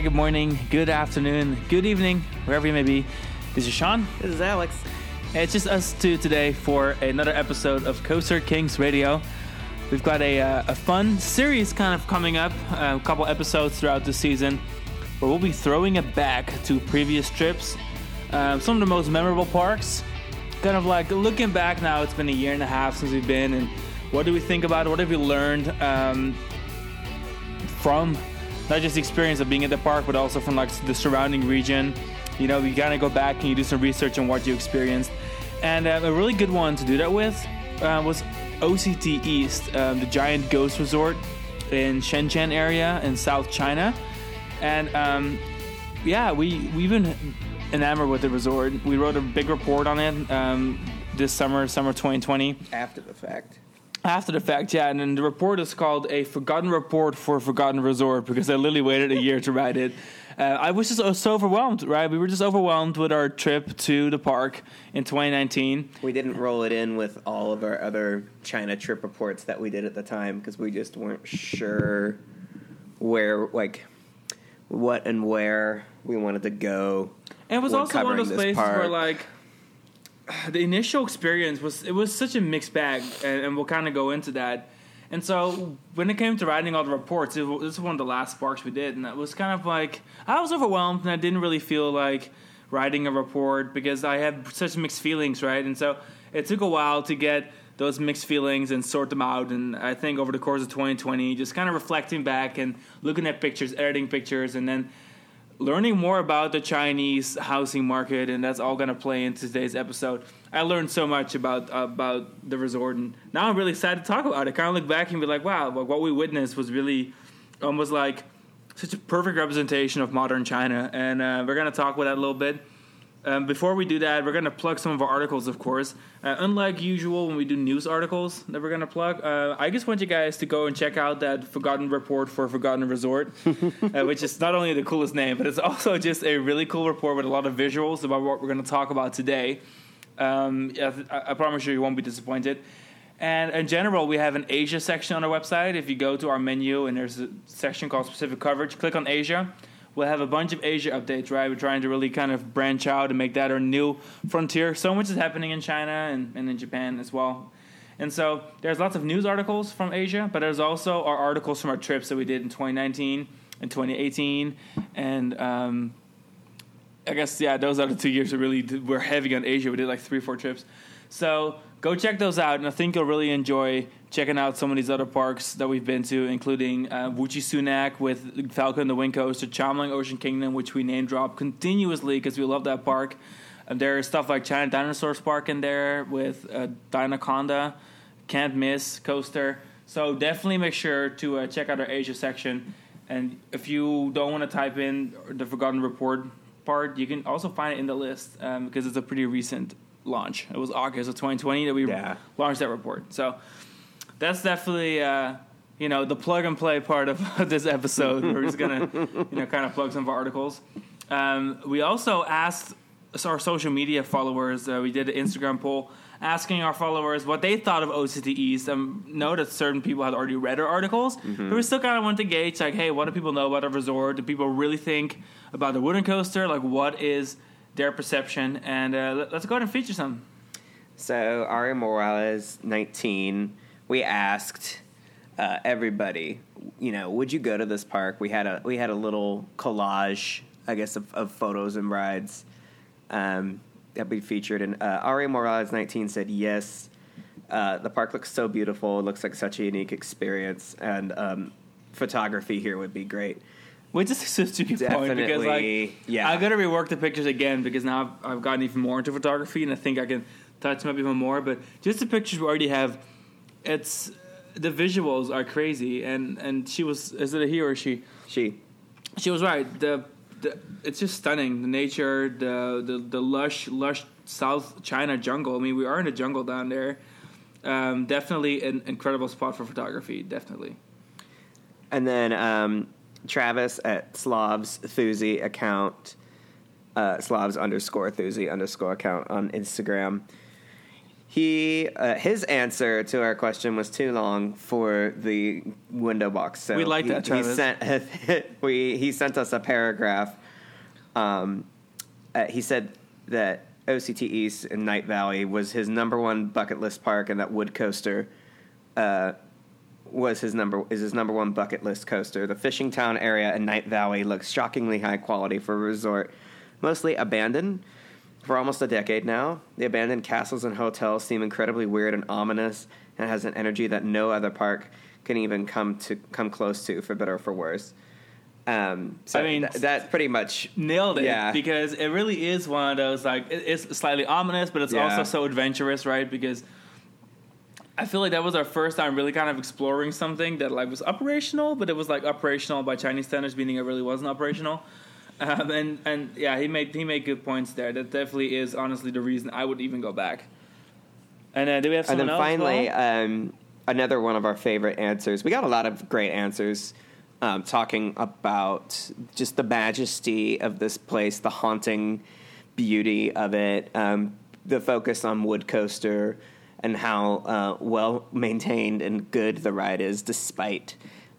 Very good morning, good afternoon, good evening, wherever you may be. This is Sean. This is Alex. And It's just us two today for another episode of Coaster Kings Radio. We've got a, uh, a fun series kind of coming up, uh, a couple episodes throughout the season, where we'll be throwing it back to previous trips, um, some of the most memorable parks. Kind of like looking back now, it's been a year and a half since we've been, and what do we think about it? What have we learned um, from not just the experience of being at the park, but also from like the surrounding region? You know, you gotta go back and you do some research on what you experienced. And uh, a really good one to do that with uh, was OCT East, um, the giant ghost resort in Shenzhen area in South China. And um, yeah, we we've been enamored with the resort. We wrote a big report on it um, this summer, summer 2020. After the fact. After the fact, yeah, and then the report is called a forgotten report for a forgotten resort because I literally waited a year to write it. Uh, I was just so overwhelmed, right? We were just overwhelmed with our trip to the park in 2019. We didn't roll it in with all of our other China trip reports that we did at the time because we just weren't sure where, like, what and where we wanted to go. And it was also one of those places park. where, like, the initial experience was it was such a mixed bag, and, and we'll kind of go into that. And so when it came to writing all the reports, it, was- this was one of the last sparks we did, and it was kind of like I was overwhelmed, and I didn't really feel like writing a report because I had such mixed feelings, right? And so it took a while to get those mixed feelings and sort them out. And I think over the course of 2020, just kind of reflecting back and looking at pictures, editing pictures, and then learning more about the Chinese housing market, and that's all going to play into today's episode. I learned so much about about the resort, and now I'm really excited to talk about it. Kind of look back and be like, wow, like what we witnessed was really almost like such a perfect representation of modern China, and uh, we're going to talk about that a little bit. Um, before we do that, we're going to plug some of our articles, of course. Uh, unlike usual when we do news articles that we're going to plug, uh, I just want you guys to go and check out that Forgotten Report for Forgotten Resort, uh, which is not only the coolest name, but it's also just a really cool report with a lot of visuals about what we're going to talk about today. Um, I, I promise you, you won't be disappointed. And in general, we have an Asia section on our website. If you go to our menu and there's a section called specific coverage, click on Asia. We'll have a bunch of Asia updates, right? We're trying to really kind of branch out and make that our new frontier. So much is happening in China and, and in Japan as well. And so there's lots of news articles from Asia, but there's also our articles from our trips that we did in 2019 and 2018. And um, I guess, yeah, those are the two years that really did, were heavy on Asia. We did like three, four trips. So go check those out, and I think you'll really enjoy checking out some of these other parks that we've been to, including uh, Wuxi Sunac with Falcon and the Wind Coaster, Chimelong Ocean Kingdom, which we name drop continuously because we love that park. And there's stuff like China Dinosaurs Park in there with uh, Dinoconda, Can't Miss Coaster. So definitely make sure to uh, check out our Asia section. And if you don't want to type in the Forgotten Report part, you can also find it in the list um, because it's a pretty recent launch. It was August of 2020 that we Yeah. launched that report. So that's definitely uh, you know the plug and play part of this episode. We're just gonna you know kind of plug some of our articles. Um, we also asked our social media followers. Uh, we did an Instagram poll asking our followers what they thought of OCT East. Um, know that certain people had already read our articles, but we still kind of wanted to gauge like, hey, what do people know about our resort? Do people really think about the wooden coaster? Like, what is their perception? And uh, let- let's go ahead and feature some. So, Ari Morales, 19, we asked uh, everybody, you know, would you go to this park? We had a we had a little collage, I guess, of, of photos and rides um, that we featured. And uh, Ari Morales, 19, said yes. Uh, the park looks so beautiful. It looks like such a unique experience, and um, photography here would be great. Which is such a good point because like yeah. I gotta rework the pictures again because now I've, I've gotten even more into photography and I think I can touch them up even more. But just the pictures we already have, it's the visuals are crazy and and she was is it a he or she? She, She was right. The, the it's just stunning. The nature, the, the the lush lush South China jungle. I mean, we are in a jungle down there. Um, definitely an incredible spot for photography. Definitely. And then um, Travis at Slavs Thuzy account, uh, Slavs underscore Thuzy underscore account on Instagram. he uh, his answer to our question was too long for the window box. So We like he, that, He Travis. sent we he sent us a paragraph. Um, uh, he said that OCT East in Knight Valley was his number one bucket list park, and that Wood Coaster uh, was his number is his number one bucket list coaster. The fishing town area in Knight Valley looks shockingly high quality for a resort, mostly abandoned for almost a decade now. The abandoned castles and hotels seem incredibly weird and ominous, and has an energy that no other park can even come to come close to, for better or for worse. Um, so I mean, th- that's pretty much nailed it Yeah. because it really is one of those like it's slightly ominous, but it's Yeah. also so adventurous, right? Because I feel like that was our first time really kind of exploring something that like was operational, but it was like operational by Chinese standards, meaning it really wasn't operational. Um, and and yeah, he made he made good points there. That definitely is honestly the reason I would even go back. And uh, do we have and then finally, um, another one of our favorite answers. We got a lot of great answers um, talking about just the majesty of this place, the haunting beauty of it, um, the focus on Wood Coaster, and how uh, well maintained and good the ride is, despite.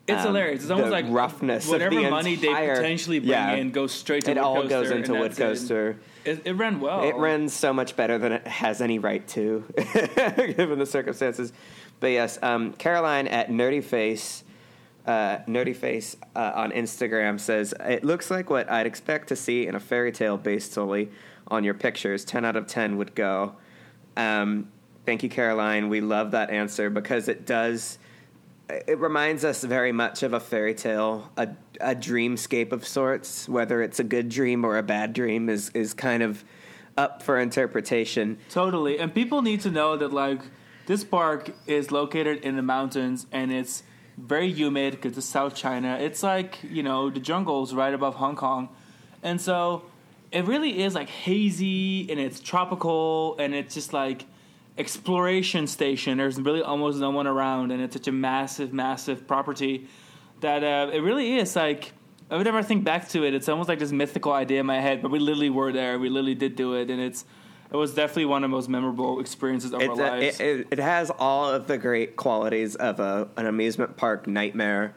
It's um, hilarious. It's almost like roughness whatever of the money entire, they potentially bring yeah, in goes straight to it Wood all Coaster, goes into Wood that's it. Coaster. It, it ran well. It runs so much better than it has any right to, given the circumstances. But yes, um, Caroline at Nerdy Face, uh, Nerdy Face uh, on Instagram says it looks like what I'd expect to see in a fairy tale based solely on your pictures. Ten out of ten would go. Um, thank you, Caroline. We love that answer because it does. It reminds us very much of a fairy tale, a, a dreamscape of sorts. Whether it's a good dream or a bad dream is is kind of up for interpretation. Totally. And people need to know that like this park is located in the mountains and it's very humid because it's South China. It's like, you know, the jungle's right above Hong Kong. And so it really is like hazy and it's tropical and it's just like exploration station. There's really almost no one around and it's such a massive, massive property that uh, it really is like I would never think back to it, it's almost like this mythical idea in my head. But we literally were there. We literally did do it, and it's it was definitely one of the most memorable experiences of It's our a, lives. it, it, it has all of the great qualities of a, an amusement park nightmare.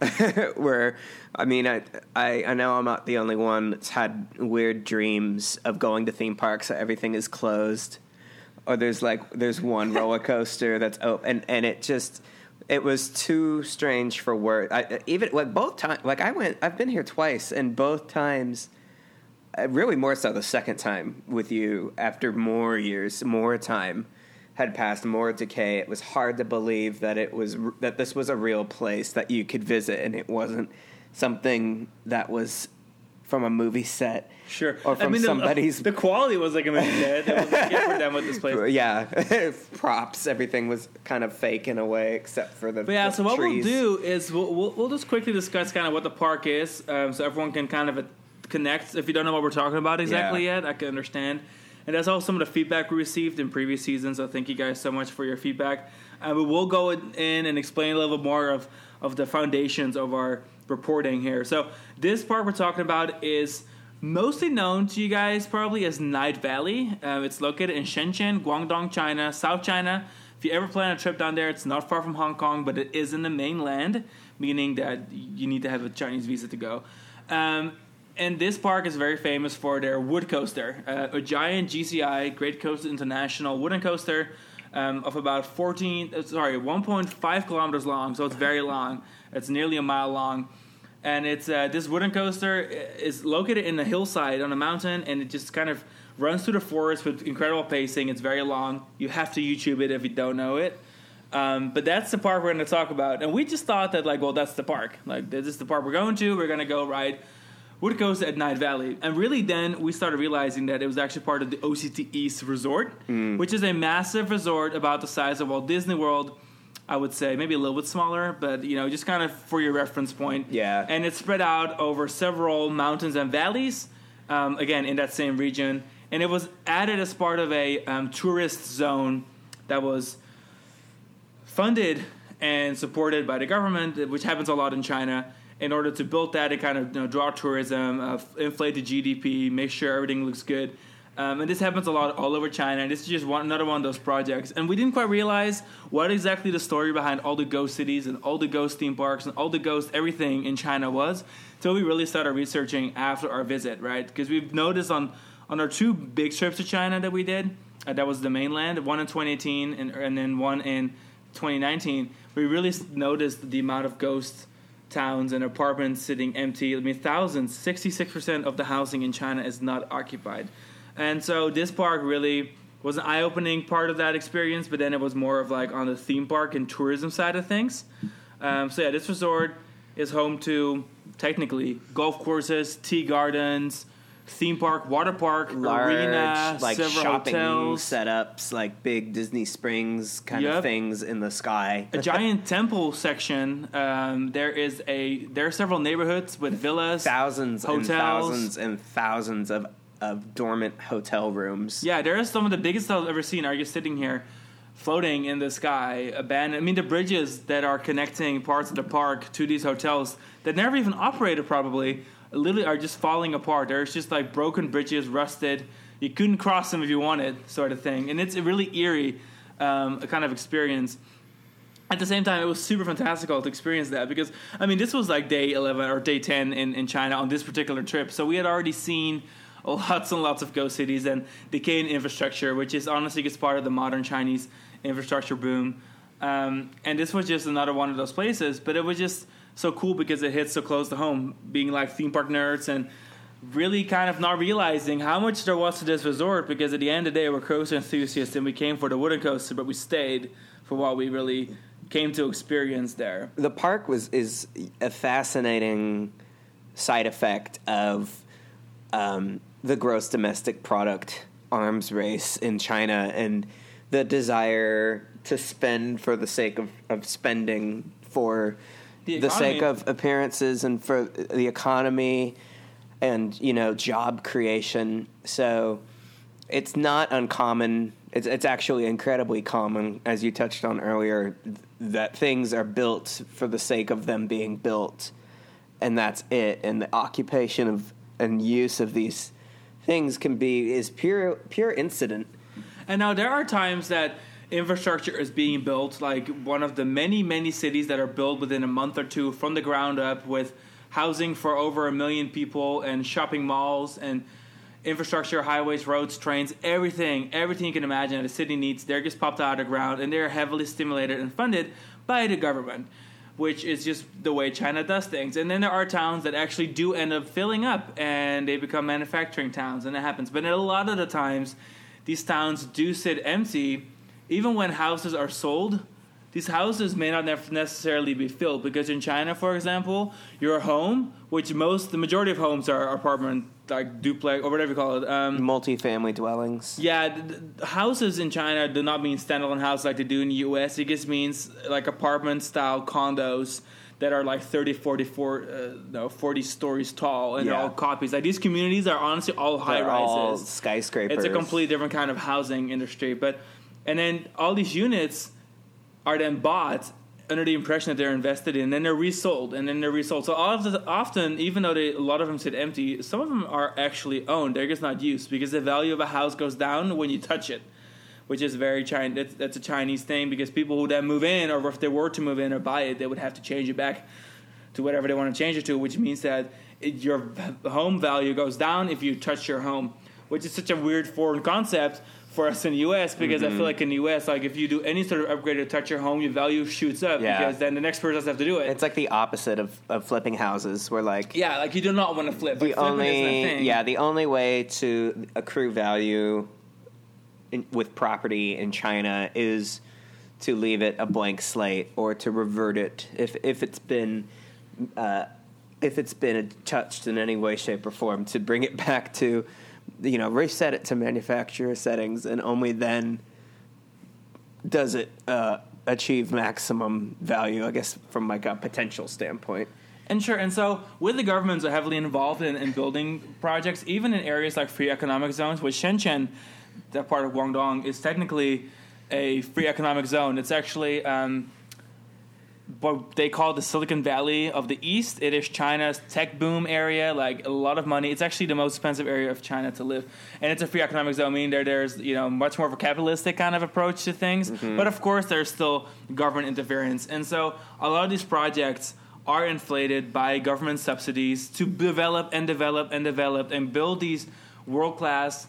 Where, I mean, I, I I know I'm not the only one that's had weird dreams of going to theme parks that everything is closed, or there's like there's one roller coaster that's open, and and it just it was too strange for words. I, even like both times, like I went, I've been here twice, and both times uh, really more so the second time with you after more years, more time had passed, more decay. It was hard to believe that it was that this was a real place that you could visit, and it wasn't something that was from a movie set. sure, or from I mean, somebody's- The, quality was like a movie set. It was like, yeah, we're done with this place. Yeah, props. Everything was kind of fake in a way, except for the. But yeah, the so what trees. we'll do is we'll, we'll, we'll just quickly discuss kind of what the park is, um, so everyone can kind of uh, connect. If you don't know what we're talking about exactly Yeah. yet, I can understand. And that's all some of the feedback we received in previous seasons. So thank you guys so much for your feedback. Uh, we will go in and explain a little bit more of of the foundations of our reporting here. So this park we're talking about is mostly known to you guys probably as Knight Valley. Uh, it's located in Shenzhen, Guangdong, China, South China. If you ever plan a trip down there, it's not far from Hong Kong, but it is in the mainland, meaning that you need to have a Chinese visa to go. Um, and this park is very famous for their wood coaster, uh, a giant GCI Great Coasters International wooden coaster um, of about 14, uh, sorry, 1.5 kilometers long. So it's very long. It's nearly a mile long and it's uh, this wooden coaster is located in a hillside on a mountain, and it just kind of runs through the forest with incredible pacing. It's very long. You have to YouTube it if you don't know it. Um, but that's the park we're going to talk about, and we just thought that like, well, that's the park. Like, this is the park we're going to. We're going to go ride wood coaster at Knight Valley, and really then we started realizing that it was actually part of the OCT East Resort, which is a massive resort about the size of Walt Disney World. I would say maybe a little bit smaller, but you know, just kind of for your reference point. Yeah. And it's spread out over several mountains and valleys, um, again in that same region. And it was added as part of a um, tourist zone that was funded and supported by the government, which happens a lot in China. In order to build that and kind of you know, draw tourism, uh, inflate the GDP, make sure everything looks good. Um, and this happens a lot all over China. And this is just one, another one of those projects. And we didn't quite realize what exactly the story behind all the ghost cities and all the ghost theme parks and all the ghost everything in China was until we really started researching after our visit, right? Because we've noticed on, on our two big trips to China that we did, uh, that was the mainland, one in 2018 and, and then one in 2019, we really noticed the amount of ghost towns and apartments sitting empty. I mean, thousands, 66% of the housing in China is not occupied. And so this park really was an eye opening part of that experience, but then it was more of like on the theme park and tourism side of things. Um, so, yeah, this resort is home to technically golf courses, tea gardens, theme park, water park, Large, arena, like several shopping hotels. setups, like big Disney Springs kind Yep. of things in the sky. a giant temple section. Um, there is a there are several neighborhoods with villas. thousands and Hotels. thousands and thousands of, of dormant hotel rooms. Yeah, there are some of the biggest I've ever seen. Are just sitting here, floating in the sky, abandoned. I mean, the bridges that are connecting parts of the park to these hotels that never even operated probably, literally are just falling apart. There's just like broken bridges, rusted. You couldn't cross them if you wanted, sort of thing. And it's a really eerie um, kind of experience. At the same time, it was super fantastical to experience that because I mean, this was like day eleven or day ten in, in China on this particular trip. So we had already seen lots and lots of ghost cities and decaying infrastructure, which is honestly just part of the modern Chinese infrastructure boom. Um, and this was just another one of those places, but it was just so cool because it hit so close to home, being like theme park nerds and really kind of not realizing how much there was to this resort because at the end of the day we're coaster enthusiasts and we came for the wooden coaster, but we stayed for what we really came to experience there. the park was is a fascinating side effect of um, the gross domestic product arms race in China and the desire to spend for the sake of, of spending for The the, sake of appearances and for the economy and you know job creation. So it's not uncommon. It's, it's actually incredibly common as you touched on earlier th- that things are built for the sake of them being built. And that's it. And the occupation of and use of these things can be is pure pure incident And now there are times that infrastructure is being built, like one of the many, many cities that are built within a month or two from the ground up with housing for over a million people and shopping malls and infrastructure, highways, roads, trains, everything, everything you can imagine that a city needs, they're just popped out of the ground and they're heavily stimulated and funded by the government. Which is just the way China does things. And then there are towns that actually do end up filling up and they become manufacturing towns, and it happens. But a lot of the times, these towns do sit empty, even when houses are sold. These houses may not necessarily be filled because in China, for example, your home, which most the majority of homes are apartment, like duplex or whatever you call it. Um, multifamily dwellings yeah, th- houses in China do not mean standalone houses like they do in the US. It just means like apartment style condos that are like 30, 40, four, uh, no, 40 stories tall and Yeah. all copies. Like these communities are honestly all high They're all rises. skyscrapers It's a completely different kind of housing industry. But and then all these units are then bought under the impression that they're invested in, and then they're resold, and then they're resold. So often, even though they, a lot of them sit empty, some of them are actually owned. They're just not used because the value of a house goes down when you touch it, which is very Chinese. That's, that's a Chinese thing because people who then move in, or if they were to move in or buy it, they would have to change it back to whatever they want to change it to, which means that it, your home value goes down if you touch your home, which is such a weird foreign concept for us in the U.S. because I feel like in the U.S. like if you do any sort of upgrade to touch your home, your value shoots up Yeah. because then the next person doesn't have to do it. it's like the opposite of, of flipping houses where like yeah, like you do not want to flip. the Like, flipping isn't a only thing. yeah the only way to accrue value in, with property in China is to leave it a blank slate or to revert it if if it's been uh, if it's been touched in any way, shape, or form to bring it back to you know reset it to manufacturer settings and only then does it uh, achieve maximum value. I guess from like a potential standpoint. And sure, and so with the governments are heavily involved in, in building projects, even in areas like free economic zones, with Shenzhen, that part of Guangdong, is technically a free economic zone. It's actually um, what they call the Silicon Valley of the East. It is China's tech boom area, like a lot of money. It's actually the most expensive area of China to live, and it's a free economic zone. Meaning there, there's you know much more of a capitalistic kind of approach to things, Mm-hmm. but of course there's still government interference, and so a lot of these projects are inflated by government subsidies to develop and develop and develop and build these world class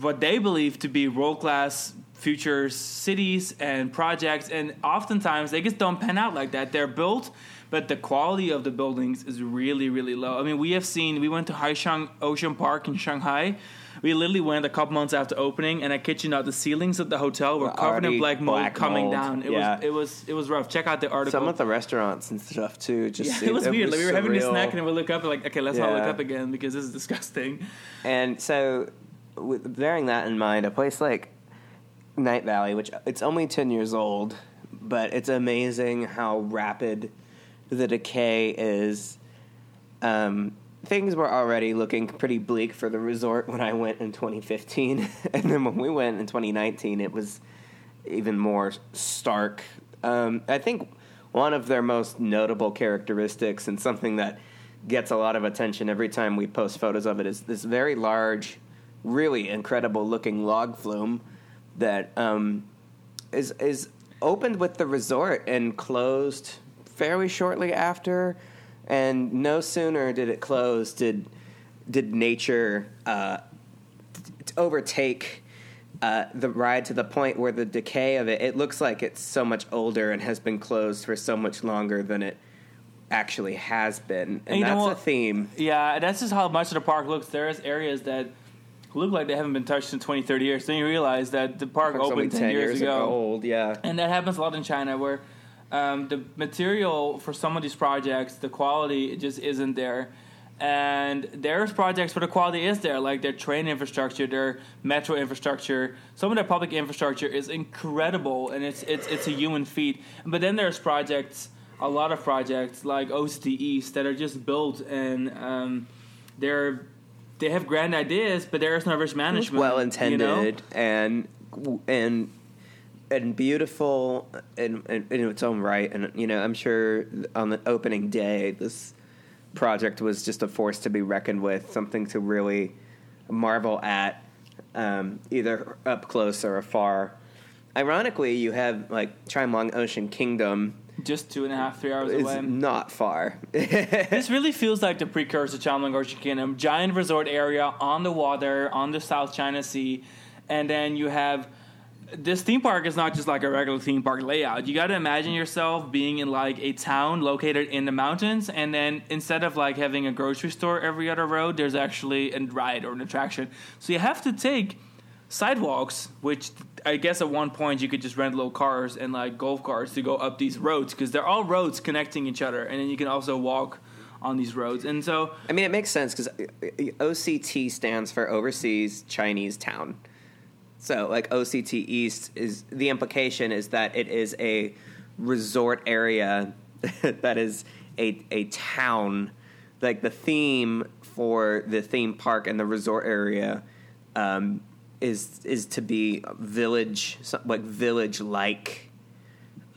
what they believe to be world class future cities and projects, and oftentimes they just don't pan out like that. They're built, but the quality of the buildings is really, really low. I mean, we have seen, we went to Haichang Ocean Park in Shanghai. We literally went a couple months after opening, and I kid you not, the ceilings of the hotel were Were covered in black mold black coming mold. down. It Yeah. was it was it was rough. Check out the article. Some of the restaurants and stuff too. Just yeah, seemed- it was weird. like we were having a snack and we look up and like, okay, let's not look up again because this is disgusting. And so, with bearing that in mind, a place like Knight Valley, which it's only ten years old, but it's amazing how rapid the decay is. Um, things were already looking pretty bleak for the resort when I went in 2015, and then when we went in 2019, it was even more stark. Um, I think one of their most notable characteristics and something that gets a lot of attention every time we post photos of it is this very large, really incredible looking log flume that um, is is opened with the resort and closed fairly shortly after. And no sooner did it close did did nature uh, t- overtake uh, the ride to the point where the decay of it it looks like it's so much older and has been closed for so much longer than it actually has been and, And that's a theme Yeah, that's just how much of the park looks. There's areas that look like they haven't been touched in 20, 30 years. Then you realize that the park opened 10, years, ago. old yeah And that happens a lot in China where um, the material for some of these projects, the quality just isn't there. And there's projects where the quality is there, like their train infrastructure, their metro infrastructure. Some of their public infrastructure is incredible, and it's it's it's a human feat. But then there's projects, a lot of projects like OCT East that are just built and um, they're they have grand ideas, but there is no risk management. well you know? intended and and and beautiful in, in, in its own right. And you know, I'm sure on the opening day, this project was just a force to be reckoned with, something to really marvel at, um, either up close or afar. Ironically, you have like Chimelong Ocean Kingdom Just two and a half, three hours is away. not far. This really feels like the precursor to Chimelong Ocean Kingdom. Giant resort area on the water, on the South China Sea. And then you have this theme park is not just like a regular theme park layout. You got to imagine yourself being in like a town located in the mountains, and then instead of like having a grocery store every other road, there's actually a ride or an attraction. So you have to take sidewalks, which I guess at one point you could just rent little cars and like golf carts to go up these roads because they're all roads connecting each other, and then you can also walk on these roads. And so I mean, it makes sense because OCT stands for Overseas Chinese Town. So, like OCT East is the implication is that it is a resort area that is a a town. Like the theme for the theme park and the resort area um, is is to be village like village like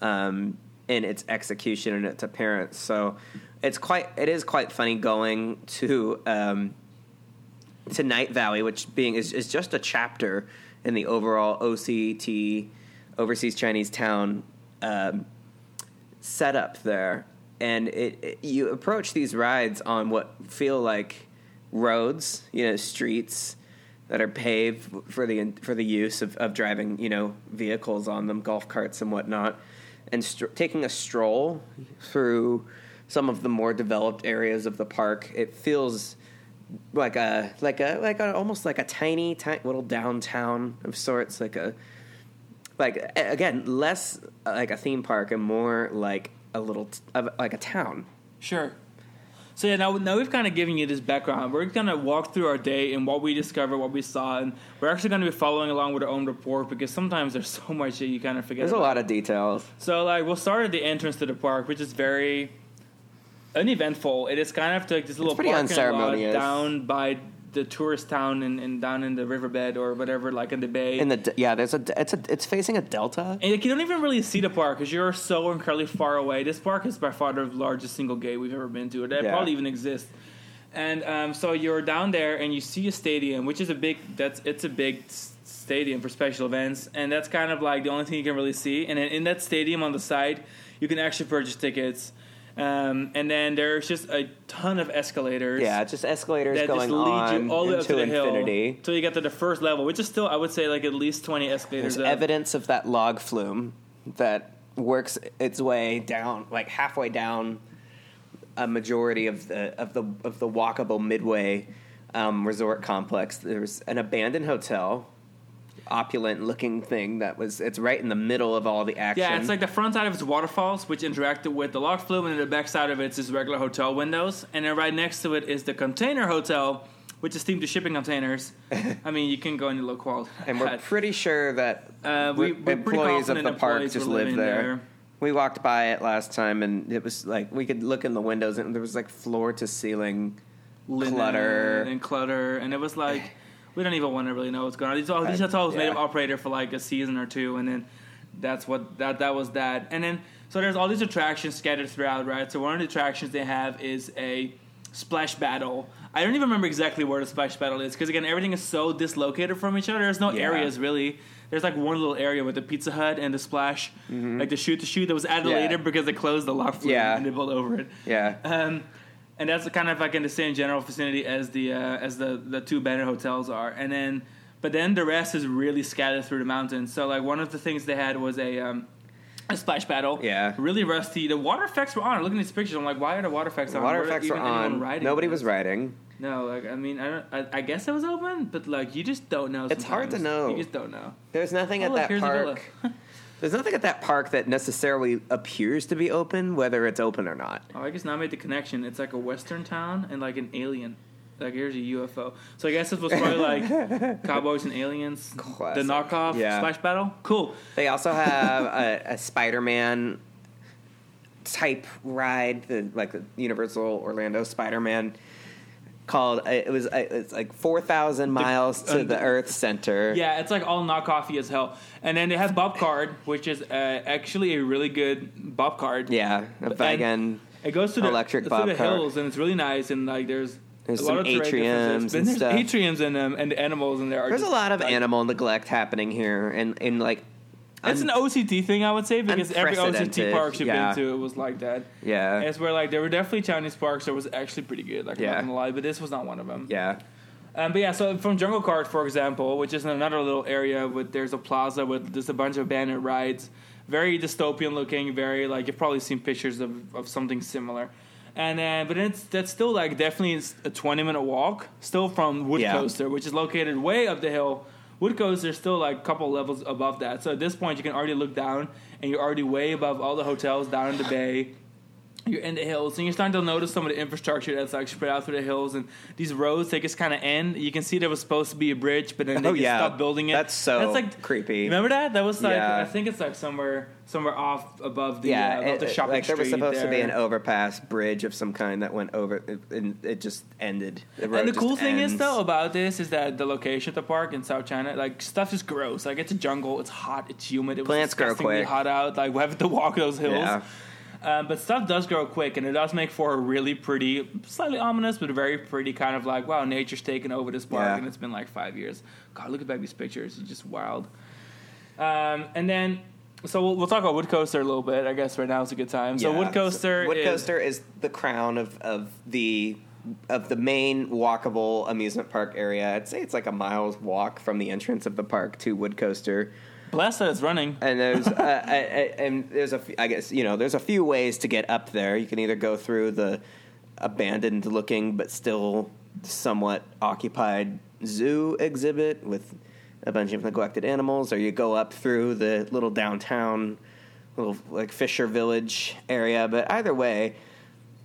um, in its execution and its appearance. So it's quite it is quite funny going to um, to Knight Valley, which being is, is just a chapter in the overall OCT overseas Chinese town um, setup there, and it, it you approach these rides on what feel like roads, you know, streets that are paved for the for the use of, of driving, you know, vehicles on them, golf carts and whatnot, and str- taking a stroll through some of the more developed areas of the park. It feels like a like a like a almost like a tiny, tiny little downtown of sorts, like a like again less like a theme park and more like a little t- like a town. Sure. So yeah, now now we've kind of given you this background. We're gonna walk through our day and what we discovered, what we saw, and we're actually gonna be following along with our own report because sometimes there's so much that you kind of forget. There's a lot of details. So like we'll start at the entrance to the park, which is very uneventful. It is kind of like this little pretty parking lot unceremonious. down by the tourist town and, and down in the riverbed or whatever, like in the bay. In the yeah, there's a it's a it's facing a delta. and like, you don't even really see the park because you're so incredibly far away. This park is by far the largest single gate we've ever been to. That Yeah. probably even exists. And um, so you're down there and you see a stadium, which is a big. That's it's a big stadium for special events, and that's kind of like the only thing you can really see. And in that stadium on the side, you can actually purchase tickets. Um, and then there's just a ton of escalators. Yeah, just escalators that going just lead on you all the way up to the infinity. hill till you get to the first level, which is still, I would say, like at least twenty escalators. There's up. evidence of that log flume that works its way down, like halfway down a majority of the of the of the walkable midway um, resort complex. There's an abandoned hotel, opulent looking thing that was. It's right in the middle of all the action. Yeah, it's like the front side of it's waterfalls, which interacted with the log flume, and the back side of it's is regular hotel windows, and then right next to it is the container hotel, which is themed to shipping containers. I mean, you can go and look quality. and we're pretty sure that Uh, we- we're employees of the park just live there. there. We walked by it last time, and it was like we could look in the windows, and there was like floor to ceiling clutter. and clutter, and it was like we don't even want to really know what's going on. These, all, these hotels made yeah. them operator for like a season or two, and then that's what that that was that. And then so there's all these attractions scattered throughout, right? So one of the attractions they have is a splash battle. I don't even remember exactly where the splash battle is because again everything is so dislocated from each other. There's no Yeah. areas really. There's like one little area with the Pizza Hut and the splash, like the shoot to shoot that was added Mm-hmm. Yeah. later because they closed the lock flume Yeah. and they built over it. Yeah. Um, and that's kind of like in the same general vicinity as the uh, as the the two better hotels are. And then, but then the rest is really scattered through the mountains. So like one of the things they had was a um, a splash battle. Yeah. really rusty. The water effects were on. Looking at these pictures, I'm like, why are the water effects on? Water Were effects were on. riding Nobody this? was riding. No, like I mean, I don't. I, I guess it was open, but like you just don't know. It's hard to know. You just don't know. There's nothing Oh, at look, that here's a villa. park. There's nothing at that park that necessarily appears to be open, whether it's open or not. Oh, I guess now I made the connection. It's like a western town and like an alien. Like here's a UFO. So I guess this was probably like cowboys and aliens. Classic. The knockoff Yeah. splash battle. Cool. They also have a, a Spider-Man type ride, the, like the Universal Orlando Spider-Man. Called uh, it was uh, it's like four thousand miles to uh, the Earth Center. Yeah, it's like all knockoffy as hell. And then they have Bob Card, which is uh, actually a really good Bob Card. yeah, a wagon. It goes to the Electric Bob the Card. hills, and it's really nice. And like there's There's a some lot of atriums and there's stuff. atriums in them, and the animals in there. Are There's a lot of like, animal neglect happening here, and in like, It's an OCT thing, I would say, because every OCT park you've yeah. been to, it was like that. yeah, It's where like there were definitely Chinese parks that was actually pretty good. Like I'm Yeah. not gonna lie, but this was not one of them. yeah, Um, but yeah, so from Jungle Cart, for example, which is another little area with there's a plaza with just a bunch of abandoned rides, very dystopian looking, very like you've probably seen pictures of, of something similar. And then, but it's that's still like definitely a 20 minute walk, still from Wood Yeah. Coaster, which is located way up the hill. Wood Coaster is still like a couple levels above that. So at this point, you can already look down, and you're already way above all the hotels down in the bay you're in the hills and you're starting to notice some of the infrastructure that's like spread out through the hills and these roads they just kind of end you can see there was supposed to be a bridge but then they Oh, just yeah. stopped building it That's so And like creepy. remember that that was like Yeah. i think it's like somewhere somewhere off above the yeah. uh, above it- the shopping like there was supposed to be an overpass bridge of some kind that went over, it, and it just ended. The and the cool thing is though about this is that the location of the park in South China, like stuff is gross. Like it's a jungle, it's hot, it's humid. It was Plants grow quick. hot out. Like we have to walk those hills. Yeah. Um, but stuff does grow quick, and it does make for a really pretty, slightly ominous, but very pretty kind of like, wow, nature's taken over this park, Yeah. and it's been like five years. God, look at these pictures; it's just wild. Um, and then, so we'll, we'll talk about Wood Coaster a little bit. I guess right now is a good time. So Yeah. Wood Coaster, Wood is, Coaster is the crown of, of the of the main walkable amusement park area. I'd say it's like a mile's walk from the entrance of the park to Wood Coaster. Bless that it's running. And there's uh, I, I, and there's a f- I guess you know there's a few ways to get up there. You can either go through the abandoned looking but still somewhat occupied zoo exhibit with a bunch of neglected animals, or you go up through the little downtown little like Fisher Village area. But either way,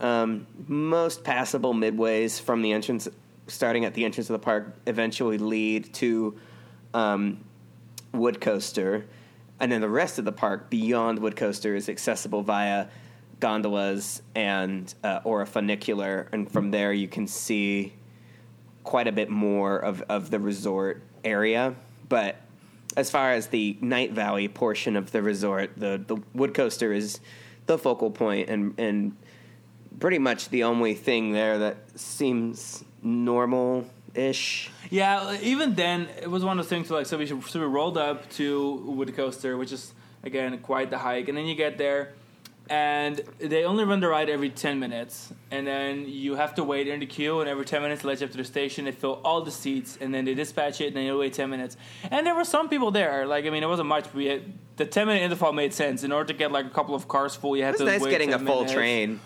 um, most passable midways from the entrance, starting at the entrance of the park, eventually lead to um, Wood Coaster, and then the rest of the park beyond Wood Coaster is accessible via gondolas and uh, or a funicular, and from there you can see quite a bit more of, of the resort area. But as far as the Knight Valley portion of the resort, the, the wood coaster is the focal point and, and pretty much the only thing there that seems normal ish. Yeah, even then, it was one of those things like so we so we rolled up to Wood Coaster, which is again quite the hike, and then you get there, and they only run the ride every ten minutes, and then you have to wait in the queue, and every ten minutes they let you up to the station, they fill all the seats, and then they dispatch it, and then you wait ten minutes, and there were some people there. Like I mean, it wasn't much. But we had, the ten minute interval made sense. In order to get like a couple of cars full, you had It's to nice wait getting a full minutes. train.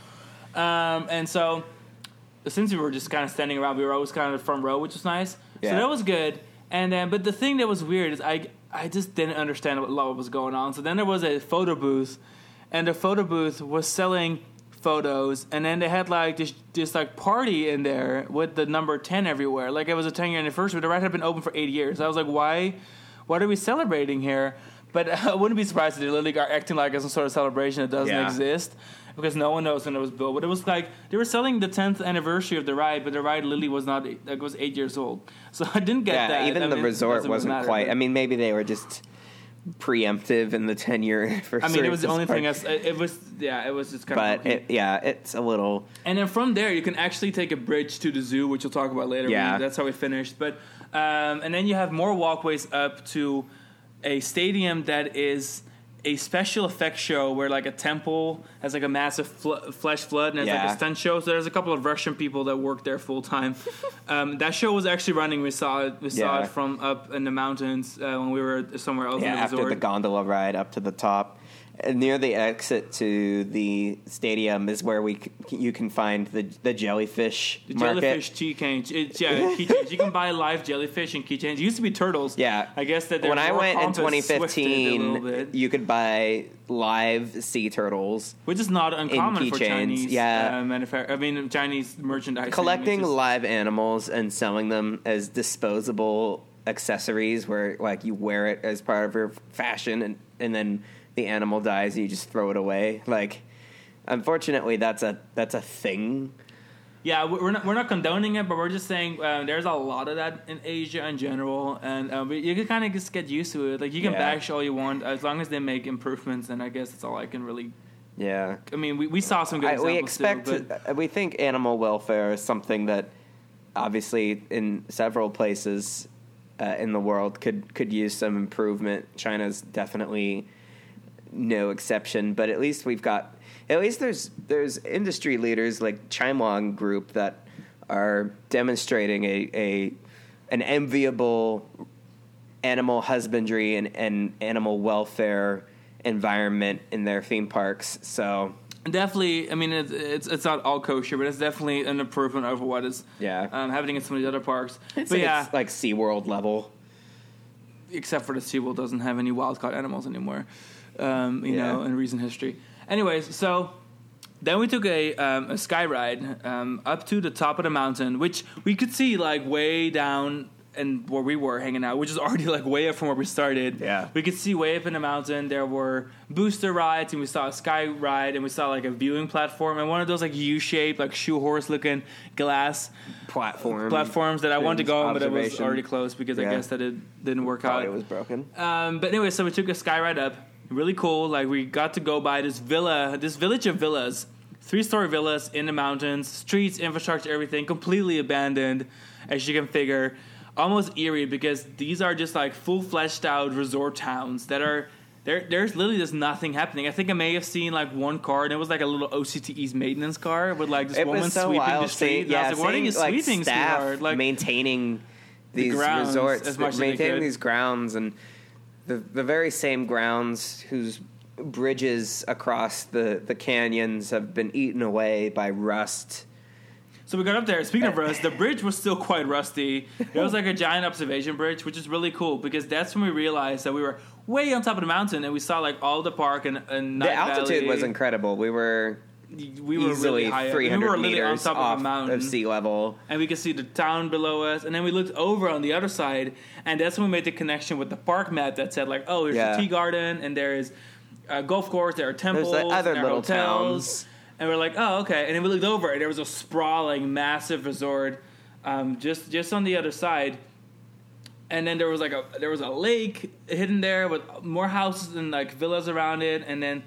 Um, and so, since we were just kind of standing around, we were always kind of the front row, which was nice. Yeah. So that was good. And then, but the thing that was weird is I I just didn't understand what, a lot what was going on. So then there was a photo booth, and the photo booth was selling photos, and then they had like this this like party in there with the number ten everywhere. Like it was a ten year anniversary. The ride had been open for eight years. I was like, why, what are we celebrating here? But I wouldn't be surprised if they literally are acting like it's some sort of celebration that doesn't Yeah. exist because no one knows when it was built. But it was like they were selling the 10th anniversary of the ride, but the ride literally was not like was eight years old. So I didn't get yeah, that. even I the mean, it resort doesn't wasn't matter, quite. but- I mean, maybe they were just preemptive in the ten year anniversary. I mean, it was the only thing. Else, it was yeah, it was just kind But of. it, yeah, it's a little. And then from there, you can actually take a bridge to the zoo, which we'll talk about later. Yeah. We- that's how we finished. But um, and then you have more walkways up to a stadium that is a special effects show where like a temple has like a massive fl- flesh flood and it's like a stunt show. So there's a couple of Russian people that work there full time. um, that show was actually running. We saw it. We saw Yeah. it from up in the mountains uh, when we were somewhere else Yeah, in the after resort. the gondola ride up to the top. Near the exit to the stadium is where we c- you can find the the jellyfish The market. jellyfish keychains. It's yeah, keychains. You can buy live jellyfish and keychains. It used to be turtles. Yeah. I guess that when I went in compass swifted a little 2015, you could buy live sea turtles. which is not uncommon for Chinese. yeah. uh, manufac- I mean Chinese merchandise. collecting just- live animals and selling them as disposable accessories where like you wear it as part of your fashion and, and then the animal dies and you just throw it away like unfortunately that's a that's a thing Yeah, we- we're not we're not condoning it, but we're just saying uh, there's a lot of that in Asia in general, and uh, you can kind of just get used to it. Like you can Yeah. bash all you want as long as they make improvements, and I guess that's all I can really. yeah I mean, we, we saw some good I, we expect too, we think animal welfare is something that obviously in several places uh, in the world could could use some improvement china's definitely no exception but at least we've got at least there's there's industry leaders like Chimelong Group that are demonstrating a, a an enviable animal husbandry and, and animal welfare environment in their theme parks. So Definitely, I mean it's, it's it's not all kosher, but it's definitely an improvement over what is Yeah. um, happening in some of the other parks. it's, but yeah, it's like SeaWorld level. except for the SeaWorld doesn't have any wild caught animals anymore, um, you Yeah. know, in recent history. Anyways, so then we took a um, a sky ride um, up to the top of the mountain, which we could see like way down and where we were hanging out, which is already like way up from where we started. Yeah. we could see way up in the mountain. There were booster rides, and we saw a sky ride, and we saw like a viewing platform, and one of those like U-shaped, like shoe horse looking glass Platform platforms that I wanted to go on, but it was already closed because I guess that it didn't work Thought out. it was broken. Um, but anyway, so we took a sky ride up. Really cool. Like we got to go by this villa, this village of villas, three story villas in the mountains, streets, infrastructure, everything completely abandoned, as you can figure. Almost eerie because these are just like full fleshed out resort towns that are. There, there's literally just nothing happening. I think I may have seen like one car, and it was like a little OCTE's maintenance car with like this It woman so sweeping wild. the street. seeing- And I yeah, was like, "What are you like, sweeping, staff sweetheart?" Like, maintaining these grounds resorts, as much as they maintaining could. these grounds, and the the very same grounds whose bridges across the the canyons have been eaten away by rust. So we got up there. Speaking of rust, the bridge was still quite rusty. It was like a giant observation bridge, which is really cool because that's when we realized that we were way on top of the mountain and we saw like all the park and, and The altitude Valley. was incredible. We were We were easily really high up. we were literally on meters top off of a mountain, of sea level. and we could see the town below us. And then we looked over on the other side, and that's when we made the connection with the park map that said like, oh, here's Yeah. the tea garden, and there is a golf course, there are temples, like, other there are little hotels. towns. And we're like, oh, okay. And then we looked over, and there was a sprawling, massive resort um, just just on the other side. And then there was like a there was a lake hidden there with more houses and like villas around it, and then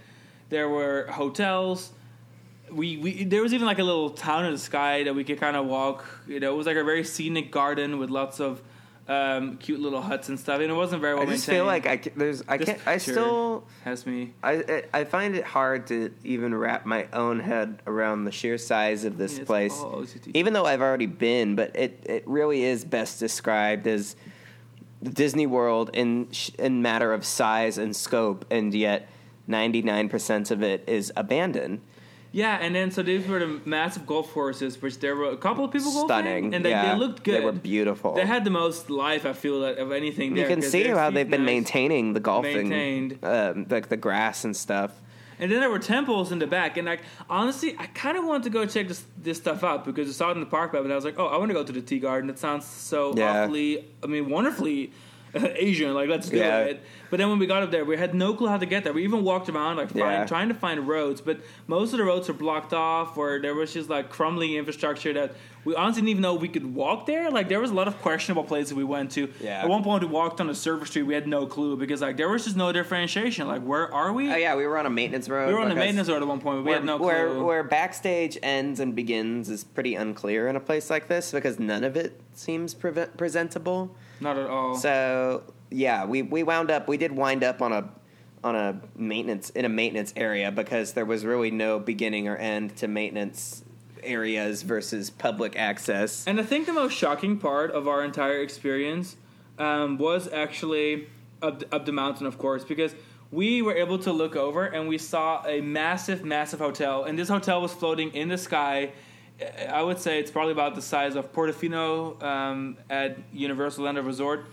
there were hotels. We, we there was even like a little town in the sky that we could kind of walk. You know, it was like a very scenic garden with lots of um, cute little huts and stuff, and it wasn't very well I just maintained. feel like I ca- there's I This can't I still has me. I I- find it hard to even wrap my own head around the sheer size of this It's place. Even though I've already been, but it it really is best described as Disney World in in matter of size and scope, and yet ninety nine percent of it is abandoned. Yeah, and then so these were the massive golf courses, which there were a couple of people golfing, Stunning, and they, yeah. they looked good. They were beautiful. They had the most life, I feel, like, of anything. you can see how they've been nice. maintaining the golfing, Maintained. um, like the grass and stuff. And then there were temples in the back, and like honestly, I kind of wanted to go check this this stuff out because I saw it in the park map, and I was like, oh, I want to go to the tea garden. It sounds so Yeah. awfully, I mean, wonderfully Asian. Like, let's do Yeah. it. But then when we got up there, we had no clue how to get there. We even walked around like find, Yeah. trying to find roads, but most of the roads are blocked off, or there was just like crumbling infrastructure that we honestly didn't even know we could walk there. Like, there was a lot of questionable places we went to. Yeah. At one point, we walked on a service street. We had no clue because like there was just no differentiation. Like, where are we? Oh yeah, we were on a maintenance road. We were on because- maintenance road at one point, but we had no clue. where where backstage ends and begins is pretty unclear in a place like this because none of it seems preve- presentable. Not at all. So yeah, we we wound up we did wind up on a on a maintenance in a maintenance area because there was really no beginning or end to maintenance areas versus public access. and I think the most shocking part of our entire experience um, was actually up, up the mountain, of course, because we were able to look over and we saw a massive, massive hotel, and this hotel was floating in the sky. I would say it's probably about the size of Portofino um, at Universal Orlando Resort.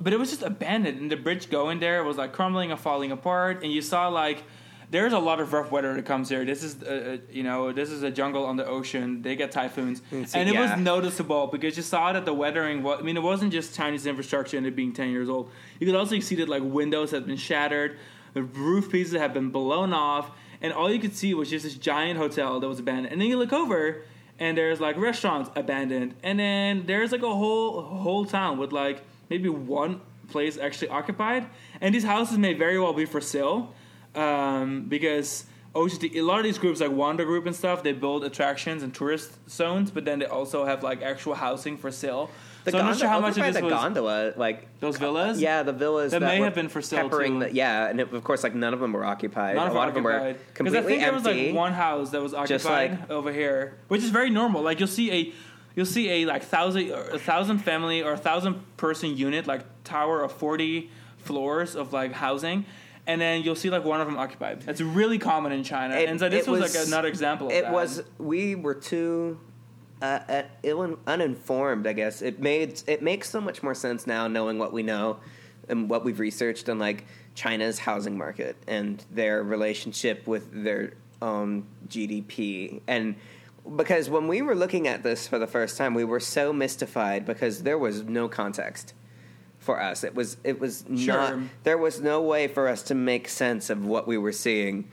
but it was just abandoned and the bridge going there was like crumbling and falling apart and you saw like there's a lot of rough weather that comes here. This is uh, uh, you know this is a jungle on the ocean. They get typhoons. Can see- and it yeah. was noticeable because you saw that the weathering was, i mean it wasn't just chinese infrastructure and it being 10 years old. You could also see that like windows had been shattered. The roof pieces had been blown off and all you could see was just this giant hotel that was abandoned. And then you look over and there's like restaurants abandoned. And then there's like a whole whole town with like maybe one place actually occupied. And these houses may very well be for sale um, because OCT, a lot of these groups like Wanda Group and stuff they build attractions and tourist zones but then they also have like actual housing for sale The so I'm not sure how much of this the was gondola, uh, like Those villas? Yeah, the villas That may were have been for sale, too. the- yeah, and it, of course, like none of them were occupied. Not a lot of them were because I completely think there was like one house that was occupied like- over here, which is very normal. Like you'll see a you'll see a like thousand a thousand family or a thousand person unit like tower of forty floors of like housing. And then you'll see like one of them occupied. That's really common in China. It- and so this was, was- like another example. Of It that. was we were too uh, uh, ill uninformed. I guess it made it makes so much more sense now knowing what we know and what we've researched on like China's housing market and their relationship with their own GDP and. Because when we were looking at this for the first time, we were so mystified because there was no context for us. It was it was not there was no way for us to make sense of what we were seeing,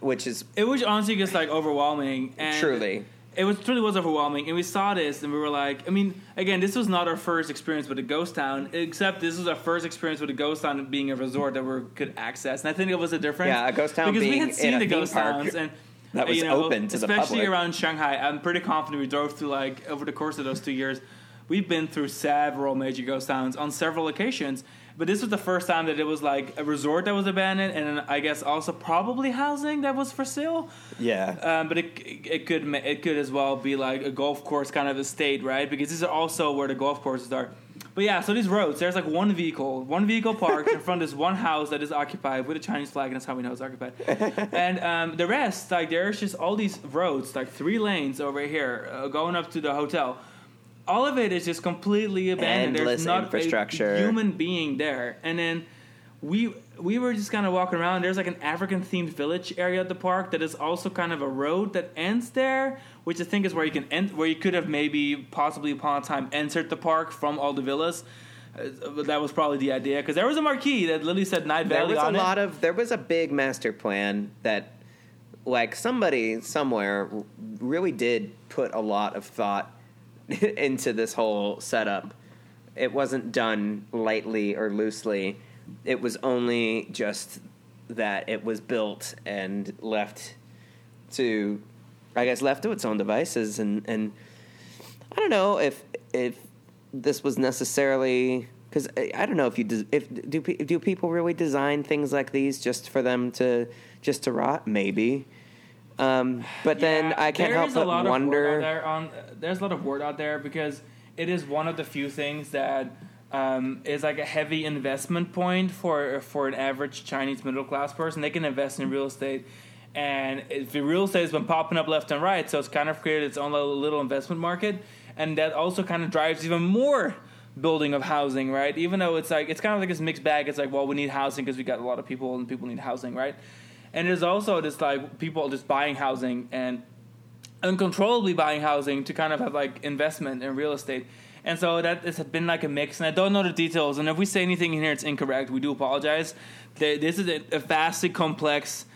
which is It was honestly just like overwhelming. And Truly. It was truly was overwhelming. And we saw this and we were like, I mean, again, this was not our first experience with a ghost town, except this was our first experience with a ghost town being a resort that we could access. And I think it was a difference. Yeah, a ghost town because we had seen the ghost park towns and that was you know, open to the especially public. around Shanghai. I'm pretty confident we drove through like over the course of those two years. We've been through several major ghost towns on several occasions, but this was the first time that it was like a resort that was abandoned, and I guess also probably housing that was for sale. yeah. Um, but it, it could it could as well be like a golf course kind of estate, right? Because these are also where the golf courses are. But yeah, so these roads, there's like one vehicle, one vehicle parked in front of this one house that is occupied with a Chinese flag, and that's how we know it's occupied. and um, the rest, like there's just all these roads, like three lanes over here, uh, going up to the hotel. All of it is just completely abandoned. Endless there's not infrastructure. a human being there. And then we we were just kind of walking around. There's like an African themed village area at the park that is also kind of a road that ends there, which I think is where you can end, where you could have maybe possibly upon a time entered the park from all the villas. Uh, that was probably the idea because there was a marquee that literally said Knight Valley. there was a lot it. of there was a big master plan that like somebody somewhere really did put a lot of thought into this whole setup. It wasn't done lightly or loosely. It was only just that it was built and left to, I guess, left to its own devices. And, and I don't know if if this was necessarily because I don't know if you if do do people really design things like these just for them to just to rot maybe. Um, but then Yeah, I can't help but a lot Of word wonder. there on, there's a lot of word out there because it is one of the few things that um, is like a heavy investment point for for an average Chinese middle class person. They can invest in real estate, and if the real estate has been popping up left and right, so it's kind of created its own little, little investment market, and that also kind of drives even more building of housing, right? Even though it's like it's kind of like this mixed bag. It's like, well, we need housing because we got a lot of people, and people need housing, right? And there's also this like people just buying housing and uncontrollably buying housing to kind of have like investment in real estate. And so that has been like a mix, and I don't know the details. And if we say anything in here it's incorrect, we do apologize. This is a a vastly complex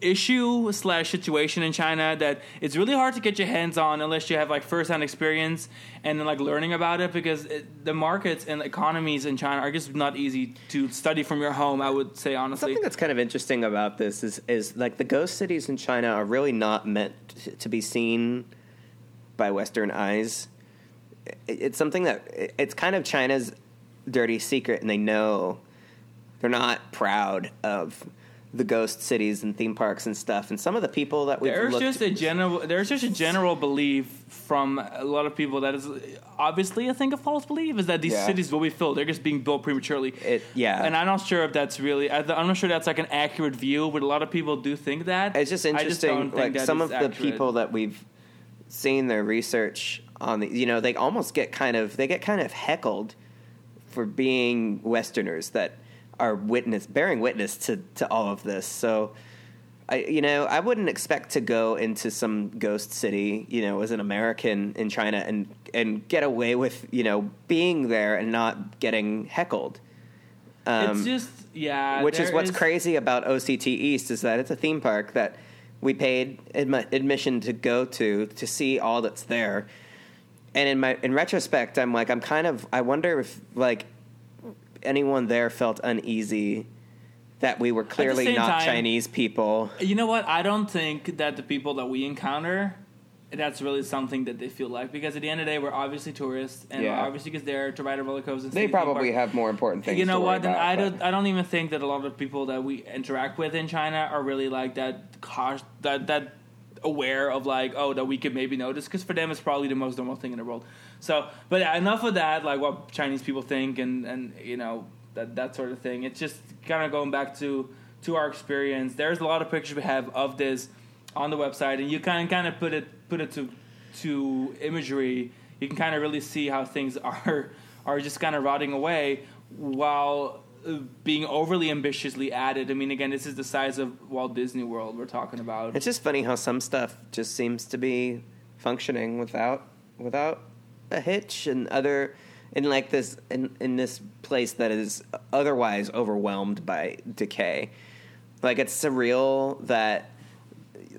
issue slash situation in China that it's really hard to get your hands on unless you have like first hand experience and then like learning about it because it, the markets and economies in China are just not easy to study from your home. I would say honestly. Something that's kind of interesting about this is is like the ghost cities in China are really not meant to be seen by Western eyes. It- It's something that it- it's kind of China's dirty secret, and they know they're not proud of the ghost cities and theme parks and stuff. And some of the people that we've There's just a general there's just a general belief from a lot of people that is obviously I think a false belief is that these Yeah. cities will be filled. They're just being built prematurely. It- yeah. and I'm not sure if that's really. I- I'm not sure that's like an accurate view, but a lot of people do think that. It's just interesting, don't like that some of the accurate. people that we've seen their research on the, you know, they almost get kind of they get kind of heckled for being Westerners that are witness bearing witness to to all of this. So, I you know I wouldn't expect to go into some ghost city, you know, as an American in China and and get away with you know being there and not getting heckled. Um, it's just yeah, which is what's crazy about OCT East is that it's a theme park that we paid admi- admission to go to to see all that's there. And in my in retrospect, I'm like I'm kind of I wonder if like anyone there felt uneasy that we were clearly not time- Chinese people. You know what? I don't think that the people that we encounter, that's really something that they feel like because at the end of the day, we're obviously tourists and Yeah. we're obviously just there to ride a roller coaster. They see the theme probably have more important things. You know to what? About, I don't. I don't even think that a lot of people that we interact with in China are really like that. Cautious, that that aware of like oh that we could maybe notice because for them it's probably the most normal thing in the world. So, but enough of that. Like what Chinese people think and and you know that that sort of thing. It's just kind of going back to to our experience. There's a lot of pictures we have of this on the website, and you kind kind of put it put it to to imagery. You can kind of really see how things are are just kind of rotting away while being overly ambitiously added. I mean, again, this is the size of Walt Disney World we're talking about. It's just funny how some stuff just seems to be functioning without without a hitch, and other in like this in in this place that is otherwise overwhelmed by decay. Like it's surreal that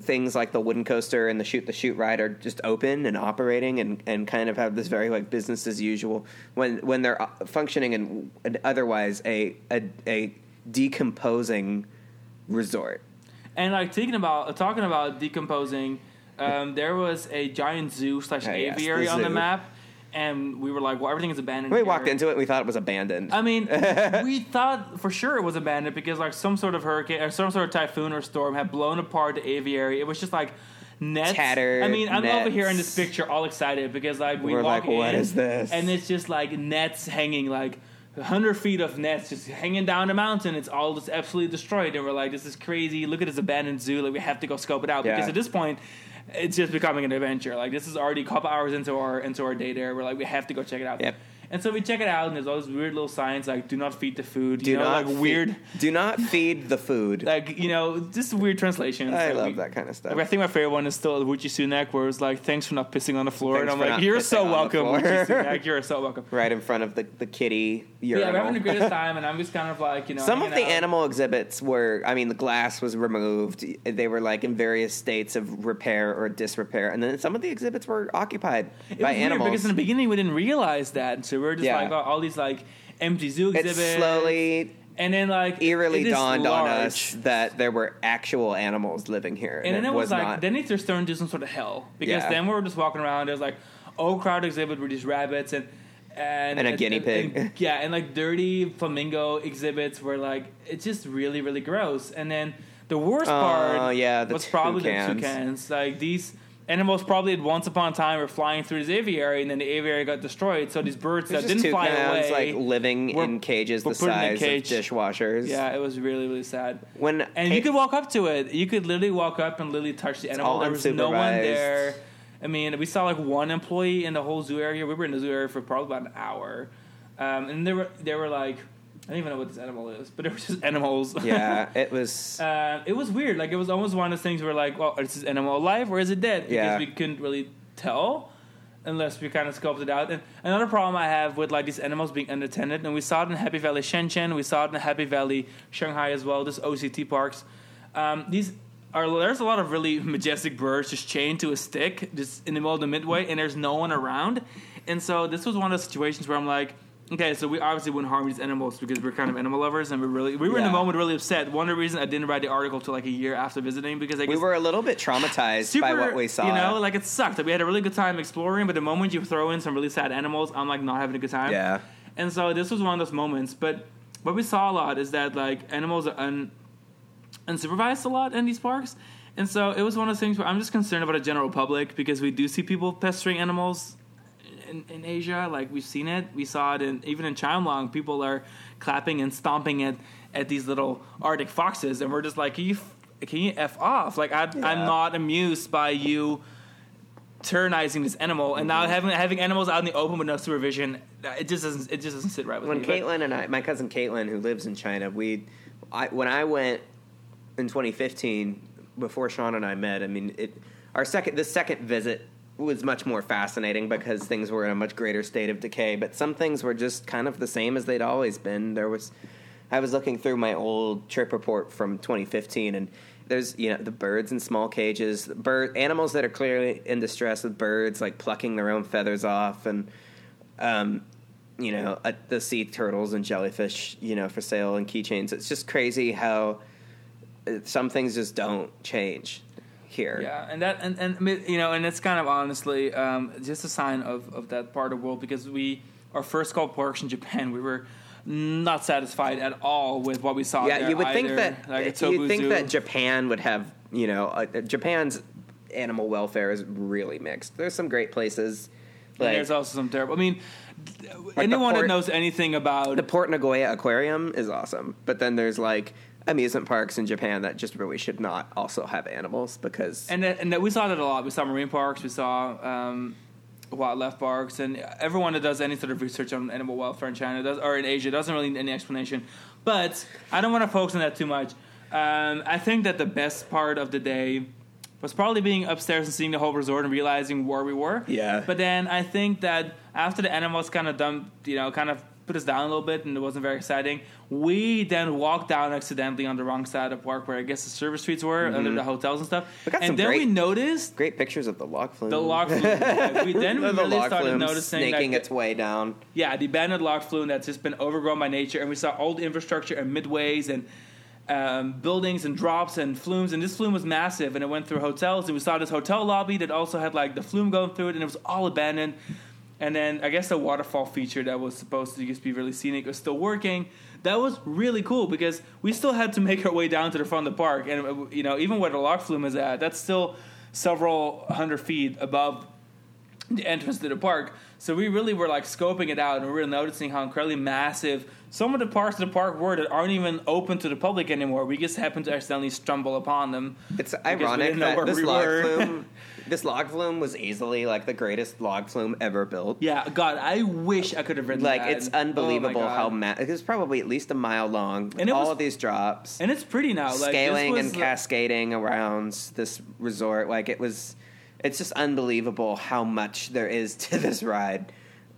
things like the wooden coaster and the shoot the shoot ride are just open and operating and, and kind of have this very like business as usual when when they're uh, functioning in, in otherwise a, a a decomposing resort. And like thinking about talking about decomposing, um, there was a giant zoo slash Oh, yes, the aviary on the map, and we were like, "Well, everything is abandoned." We here. walked into it, we thought it was abandoned. I mean, we thought for sure it was abandoned because like some sort of hurricane or some sort of typhoon or storm had blown apart the aviary. It was just like nets. Tattered I mean, I'm over here in this picture all excited because like we We're walk like, "What in, is this?" And it's just like nets hanging like. 100 feet of nets just hanging down the mountain. It's all just absolutely destroyed. And we're like, this is crazy. Look at this abandoned zoo. Like, we have to go scope it out. Yeah. Because at this point, it's just becoming an adventure. Like, this is already a couple hours into our into our day there. We're like, we have to go check it out. Yep. And so we check it out, and there's all these weird little signs like "Do not feed the food." Do you know, not like feed- weird, Do not feed the food. like you know, just weird translations. I Like, love we- that kind of stuff. I think my favorite one is still Wuxi Sunac, where it's like, "Thanks for not pissing on the floor," Thanks and I'm like, "You're so welcome, floor." Sunac. You're so welcome." right in front of the, the kitty But yeah, urinal. we're having the greatest time, and I'm just kind of like, you know, Some of the out. animal exhibits were, I mean, the glass was removed. They were like in various states of repair or disrepair, and then some of the exhibits were occupied It by animals. because in the beginning we didn't realize that, and so we were just Yeah. like all, these like empty zoo it exhibits. slowly, and then like eerily it dawned on us that there were actual animals living here, And then it was, like, not. then it just turned into some sort of hell because Yeah. then we were just walking around. There's like oh crowd exhibit with these rabbits and and And a guinea pig. and- yeah, and like dirty flamingo exhibits were like it's just really really gross. And then the worst Oh, part yeah, the was probably toucans. the toucans. Like these animals probably at once upon a time were flying through this aviary and then the aviary got destroyed. So these birds that didn't fly away, like living were- in cages the put in a size cage. of dishwashers. yeah, it was really really sad. when And you could walk up to it. You could literally walk up and literally touch the animal. There was no one there. I mean, we saw like one employee in the whole zoo area. We were in the zoo area for probably about an hour, um, and they were they were like, I don't even know what this animal is, but it was just animals. yeah, it was. uh, it was weird. Like it was almost one of those things where like, well, is this animal alive or is it dead? Because Yeah. we couldn't really tell unless we kind of scoped it out. And another problem I have with like these animals being unattended, and we saw it in Happy Valley Shenzhen, we saw it in Happy Valley Shanghai as well. This OCT parks. Um, these are there's a lot of really majestic birds just chained to a stick, just in the middle of the midway, and there's no one around. And so this was one of the situations where I'm like. Okay, so we obviously wouldn't harm these animals because we're kind of animal lovers, and we're really we were in the Yeah. moment really upset. One of the reasons I didn't write the article till like a year after visiting because I we were a little bit traumatized by what we saw. you know, like it sucked. Like, we had a really good time exploring, but the moment you throw in some really sad animals, I'm like not having a good time. yeah, And so this was one of those moments. But what we saw a lot is that like animals are un- unsupervised a lot in these parks. And so it was one of those things where I'm just concerned about the general public because we do see people pestering animals in, in Asia. Like we've seen it. We saw it in even in Chimelong. People are clapping and stomping at at these little Arctic foxes, and we're just like, can you f- can you f off? Like I, I'm not amused by you tyrannizing this animal, and Mm-hmm. now having having animals out in the open with no supervision, it just doesn't it just doesn't sit right with when me. When Caitlin and I, my cousin Caitlin, who lives in China, we, I, when I went in 2015, before Sean and I met, I mean, it, our second, the second visit was much more fascinating because things were in a much greater state of decay. But some things were just kind of the same as they'd always been. There was, I was looking through my old trip report from 2015, and there's you know the birds in small cages, bird animals that are clearly in distress with birds like plucking their own feathers off, and um, you know uh, the sea turtles and jellyfish, you know, for sale and keychains. It's just crazy how uh, some things just don't change here. Yeah, and that and, and you know, and it's kind of honestly um, just a sign of, of that part of the world because we our first couple parks in Japan, we were not satisfied at all with what we saw. Yeah, you would think that like you think Zoo. that Japan would have you know uh, Japan's animal welfare is really mixed. There's some great places. and Like, there's also some terrible. I mean, the anyone that knows anything about the Port Nagoya Aquarium is awesome, but then there's like amusement parks in Japan that just really should not also have animals because And that, and that we saw that a lot. We saw marine parks. We saw um, wildlife parks, and everyone that does any sort of research on animal welfare in China does, or in Asia doesn't really need any explanation. But I don't want to focus on that too much. Um, I think that the best part of the day was probably being upstairs and seeing the whole resort and realizing where we were. Yeah. But then I think that after the animals kind of dumped, you know, kind of put us down a little bit and it wasn't very exciting, we then walked down accidentally on the wrong side of park where I guess the service streets were, under the hotels and stuff. Mm-hmm. And then great- we noticed great pictures of the log flume. the log flume. Yeah, we, then the really started noticing snaking that, its way down. yeah, the abandoned log flume that's just been overgrown by nature, and we saw old infrastructure and midways and um, buildings and drops and flumes, and this flume was massive, and it went through hotels, and we saw this hotel lobby that also had like the flume going through it, and it was all abandoned. And then I guess the waterfall feature that was supposed to just be really scenic was still working. That was really cool because we still had to make our way down to the front of the park, and uh, you know even where the log flume is at, that's still several hundred feet above the entrance to the park. So we really were like scoping it out, and we were noticing how incredibly massive some of the parts of the park were that aren't even open to the public anymore. We just happened to accidentally stumble upon them. It's ironic that this we log flume This log flume was easily like the greatest log flume ever built. Yeah, God, I wish I could have ridden Like that. it's Oh unbelievable God. how ma- it was probably at least a mile long. And it all was- of these drops, and it's pretty now. Like scaling and cascading around this resort. Like it was, it's just unbelievable how much there is to this ride.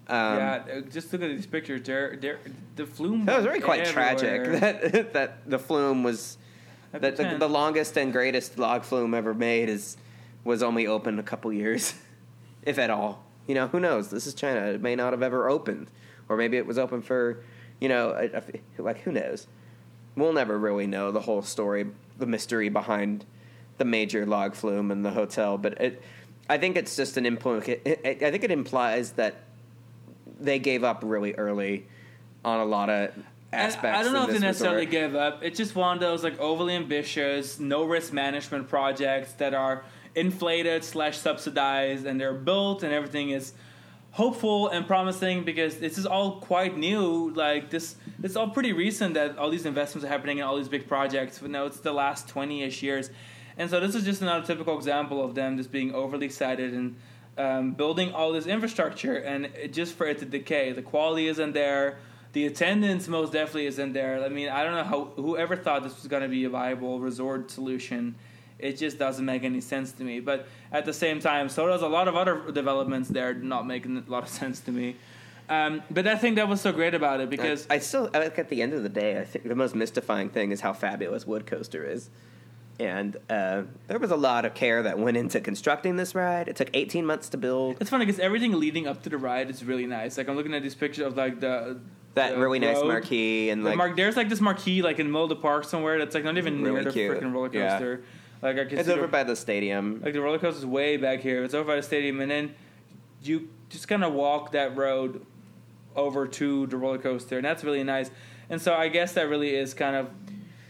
Um, yeah, uh, just look at these pictures. They're, they're, the flume. That was really quite everywhere. tragic that that the flume was that the, the longest and greatest log flume ever made is was only open a couple years, if at all. You know, who knows? This is China. It may not have ever opened, or maybe it was open for, you know, a, a- like who knows? We'll never really know the whole story, the mystery behind the major log flume and the hotel. But it, I think it's just an implica- I I think it implies that they gave up really early on a lot of aspects. I don't know if they necessarily resort. gave up. It's just one of those like overly ambitious, no risk management projects that are inflated slash subsidized, and they're built, and everything is hopeful and promising because this is all quite new. Like this, it's all pretty recent that all these investments are happening in all these big projects. But no, it's the last twenty ish years, and so this is just another typical example of them just being overly excited and um, building all this infrastructure, and it, just for it to decay. The quality isn't there. The attendance most definitely isn't there. I mean, I don't know how whoever thought this was going to be a viable resort solution. It just doesn't make any sense to me. But at the same time, so does a lot of other developments there not making a lot of sense to me. Um, but I think that was so great about it because I, I still like at the end of the day, I think the most mystifying thing is how fabulous Wood Coaster is. And uh, there was a lot of care that went into constructing this ride. It took 18 months to build. it's funny because everything leading up to the ride is really nice. Like I'm looking at these pictures of like the That the really nice marquee and The like mark, there's like this marquee like in the middle of the park somewhere that's like not even Really near the freaking roller Yeah. Coaster. Like I can it's over by the stadium. like the roller coaster's way back here. It's over by the stadium, and then you just kind of walk that road over to the roller coaster, and that's really nice. And so I guess that really is kind of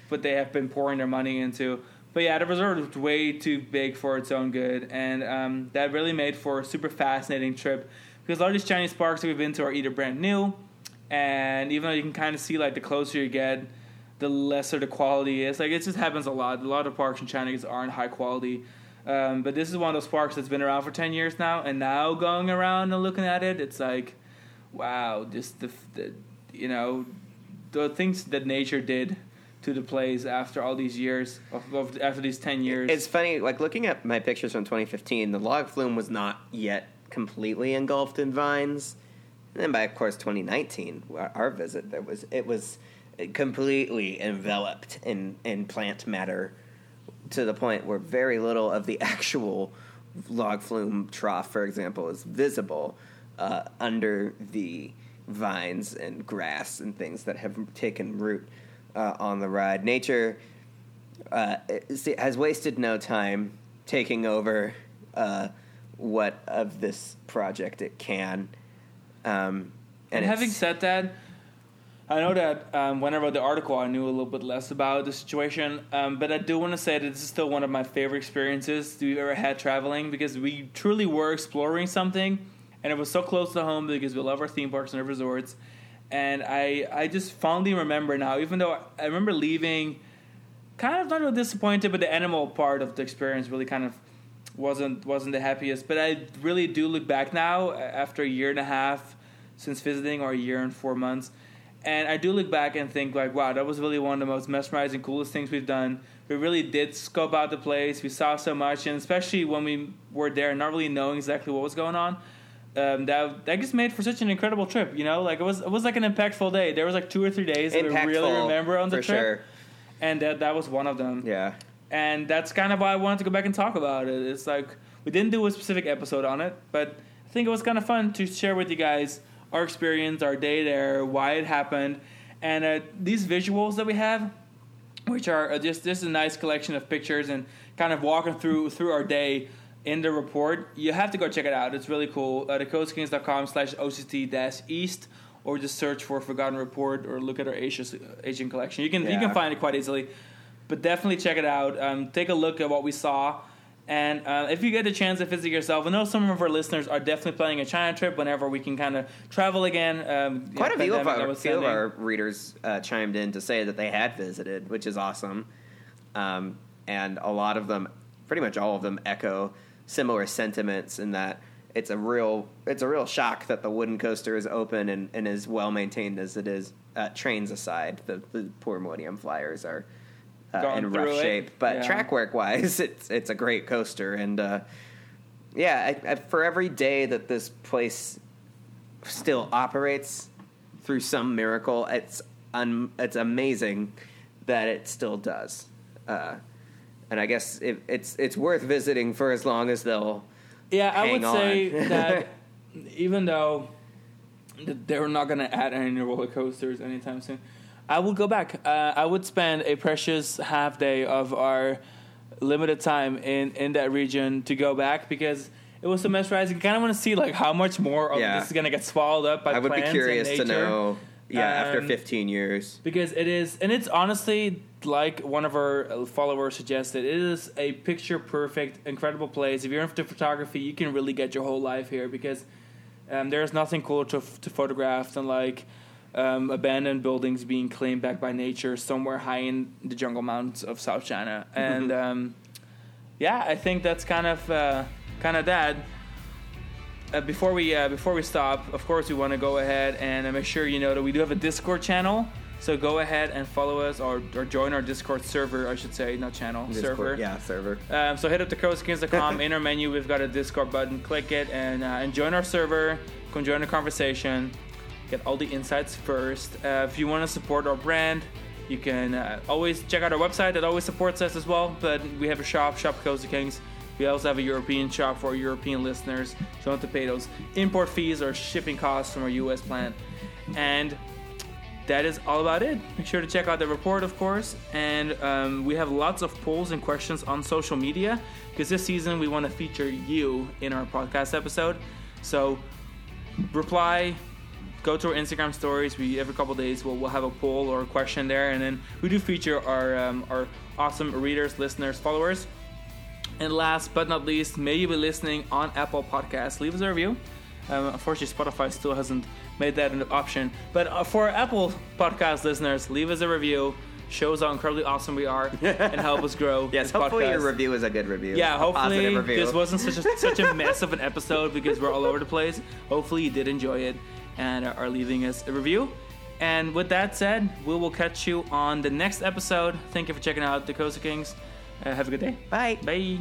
what they have been pouring their money into. But yeah, the resort was way too big for its own good, and um, that really made for a super fascinating trip because a lot of these Chinese parks that we've been to are either brand new, and even though you can kind of see like the closer you get, the lesser the quality is. Like it just happens a lot. A lot of parks in China aren't high quality. Um, but this is one of those parks that's been around for ten years now, and now going around and looking at it, it's like, wow, just the, the you know, the things that nature did to the place after all these years, of, of, after these ten years. It's funny, like looking at my pictures from 2015, the log flume was not yet completely engulfed in vines. And then by of course 2019, our, our visit, there was it was completely enveloped in in plant matter to the point where very little of the actual log flume trough, for example, is visible uh, under the vines and grass and things that have taken root uh, on the ride. Nature uh, has wasted no time taking over uh, what of this project it can. Um, And, and having said that, I know that um, when I wrote the article, I knew a little bit less about the situation, um, but I do want to say that this is still one of my favorite experiences we've ever had traveling because we truly were exploring something, and it was so close to home because we love our theme parks and our resorts. And I, I just fondly remember now, even though I remember leaving kind of not really disappointed, but the animal part of the experience really kind of wasn't wasn't the happiest. But I really do look back now after a year and a half since visiting, or a year and four months, and I do look back and think like, wow, that was really one of the most mesmerizing, coolest things we've done. We really did scope out the place. We saw so much, and especially when we were there, not really knowing exactly what was going on. Um, that that just made for such an incredible trip, you know. Like it was, it was like an impactful day. There was like two or three days that we really remember on the trip, sure. and that that was one of them Yeah. and that's kind of why I wanted to go back and talk about it. It's like we didn't do a specific episode on it, but I think it was kind of fun to share with you guys our experience, our day there, why it happened, and uh, these visuals that we have, which are uh, just just a nice collection of pictures and kind of walking through through our day in the report. You have to go check it out. It's really cool. Uh, thecoasterkings.com slash OCT east or just search for Forgotten Report or look at our Asia, Asian collection. You can you can find it quite easily but definitely check it out. Um, take a look at what we saw. And uh, if you get the chance to visit yourself, I know some of our listeners are definitely planning a China trip whenever we can kind of travel again. Um, Quite know, a few of our, few of our readers uh, chimed in to say that they had visited, which is awesome. Um, and a lot of them, pretty much all of them, echo similar sentiments in that it's a real it's a real shock that the wooden coaster is open and, and as well maintained as it is. Uh, trains aside, the, the poor Millennium Flyers are uh, in rough it. shape. But Yeah. track work wise, it's it's a great coaster, and uh, yeah, I, I, for every day that this place still operates through some miracle, it's un, it's amazing that it still does. Uh, and I guess it, it's it's worth visiting for as long as they'll. Yeah, I would hang say that even though they're not going to add any roller coasters anytime soon, I would go back. Uh, I would spend a precious half day of our limited time in, in that region to go back because it was so mesmerizing. I kind of want to see like how much more of Yeah. this is going to get swallowed up by I would be curious to know. Yeah, after Um, 15 years. because it is and it's honestly like one of our followers suggested it is a picture perfect incredible place if you're into photography you can really get your whole life here because um, there's nothing cooler to, to photograph than like um, abandoned buildings being claimed back by nature somewhere high in the jungle mountains of south china and um, yeah i think that's kind of uh, kind of that uh, before we uh, before we stop, of course, we want to go ahead and uh, make sure you know that we do have a Discord channel. So go ahead and follow us or, or join our Discord server, I should say, not channel server. Yeah, server. Um, so hit up the coasterkings.com. in our menu, we've got a Discord button. Click it and, uh, and join our server. Come join the conversation. Get all the insights first. Uh, if you want to support our brand, you can uh, always check out our website. That always supports us as well. But we have a shop, Shop Coaster Kings. We also have a European shop for European listeners. So don't have to pay those import fees or shipping costs from our US plant. And that is all about it. Make sure to check out the report, of course. And um, we have lots of polls and questions on social media because this season we want to feature you in our podcast episode. So reply, go to our Instagram stories. We every couple days we'll, we'll have a poll or a question there, and then we do feature our um, our awesome readers, listeners, followers. And last but not least, may you be listening on Apple Podcasts. Leave us a review. Um, unfortunately, Spotify still hasn't made that an option. But uh, for Apple Podcast listeners, leave us a review. Shows how incredibly awesome we are and help us grow. Yes, hopefully your review is a good review. Yeah, a hopefully positive review. this wasn't such a, such a mess of an episode because we're all over the place. Hopefully you did enjoy it and are leaving us a review. And with that said, we will catch you on the next episode. Thank you for checking out the Coaster Kings. Uh, have a good day. Bye. Bye.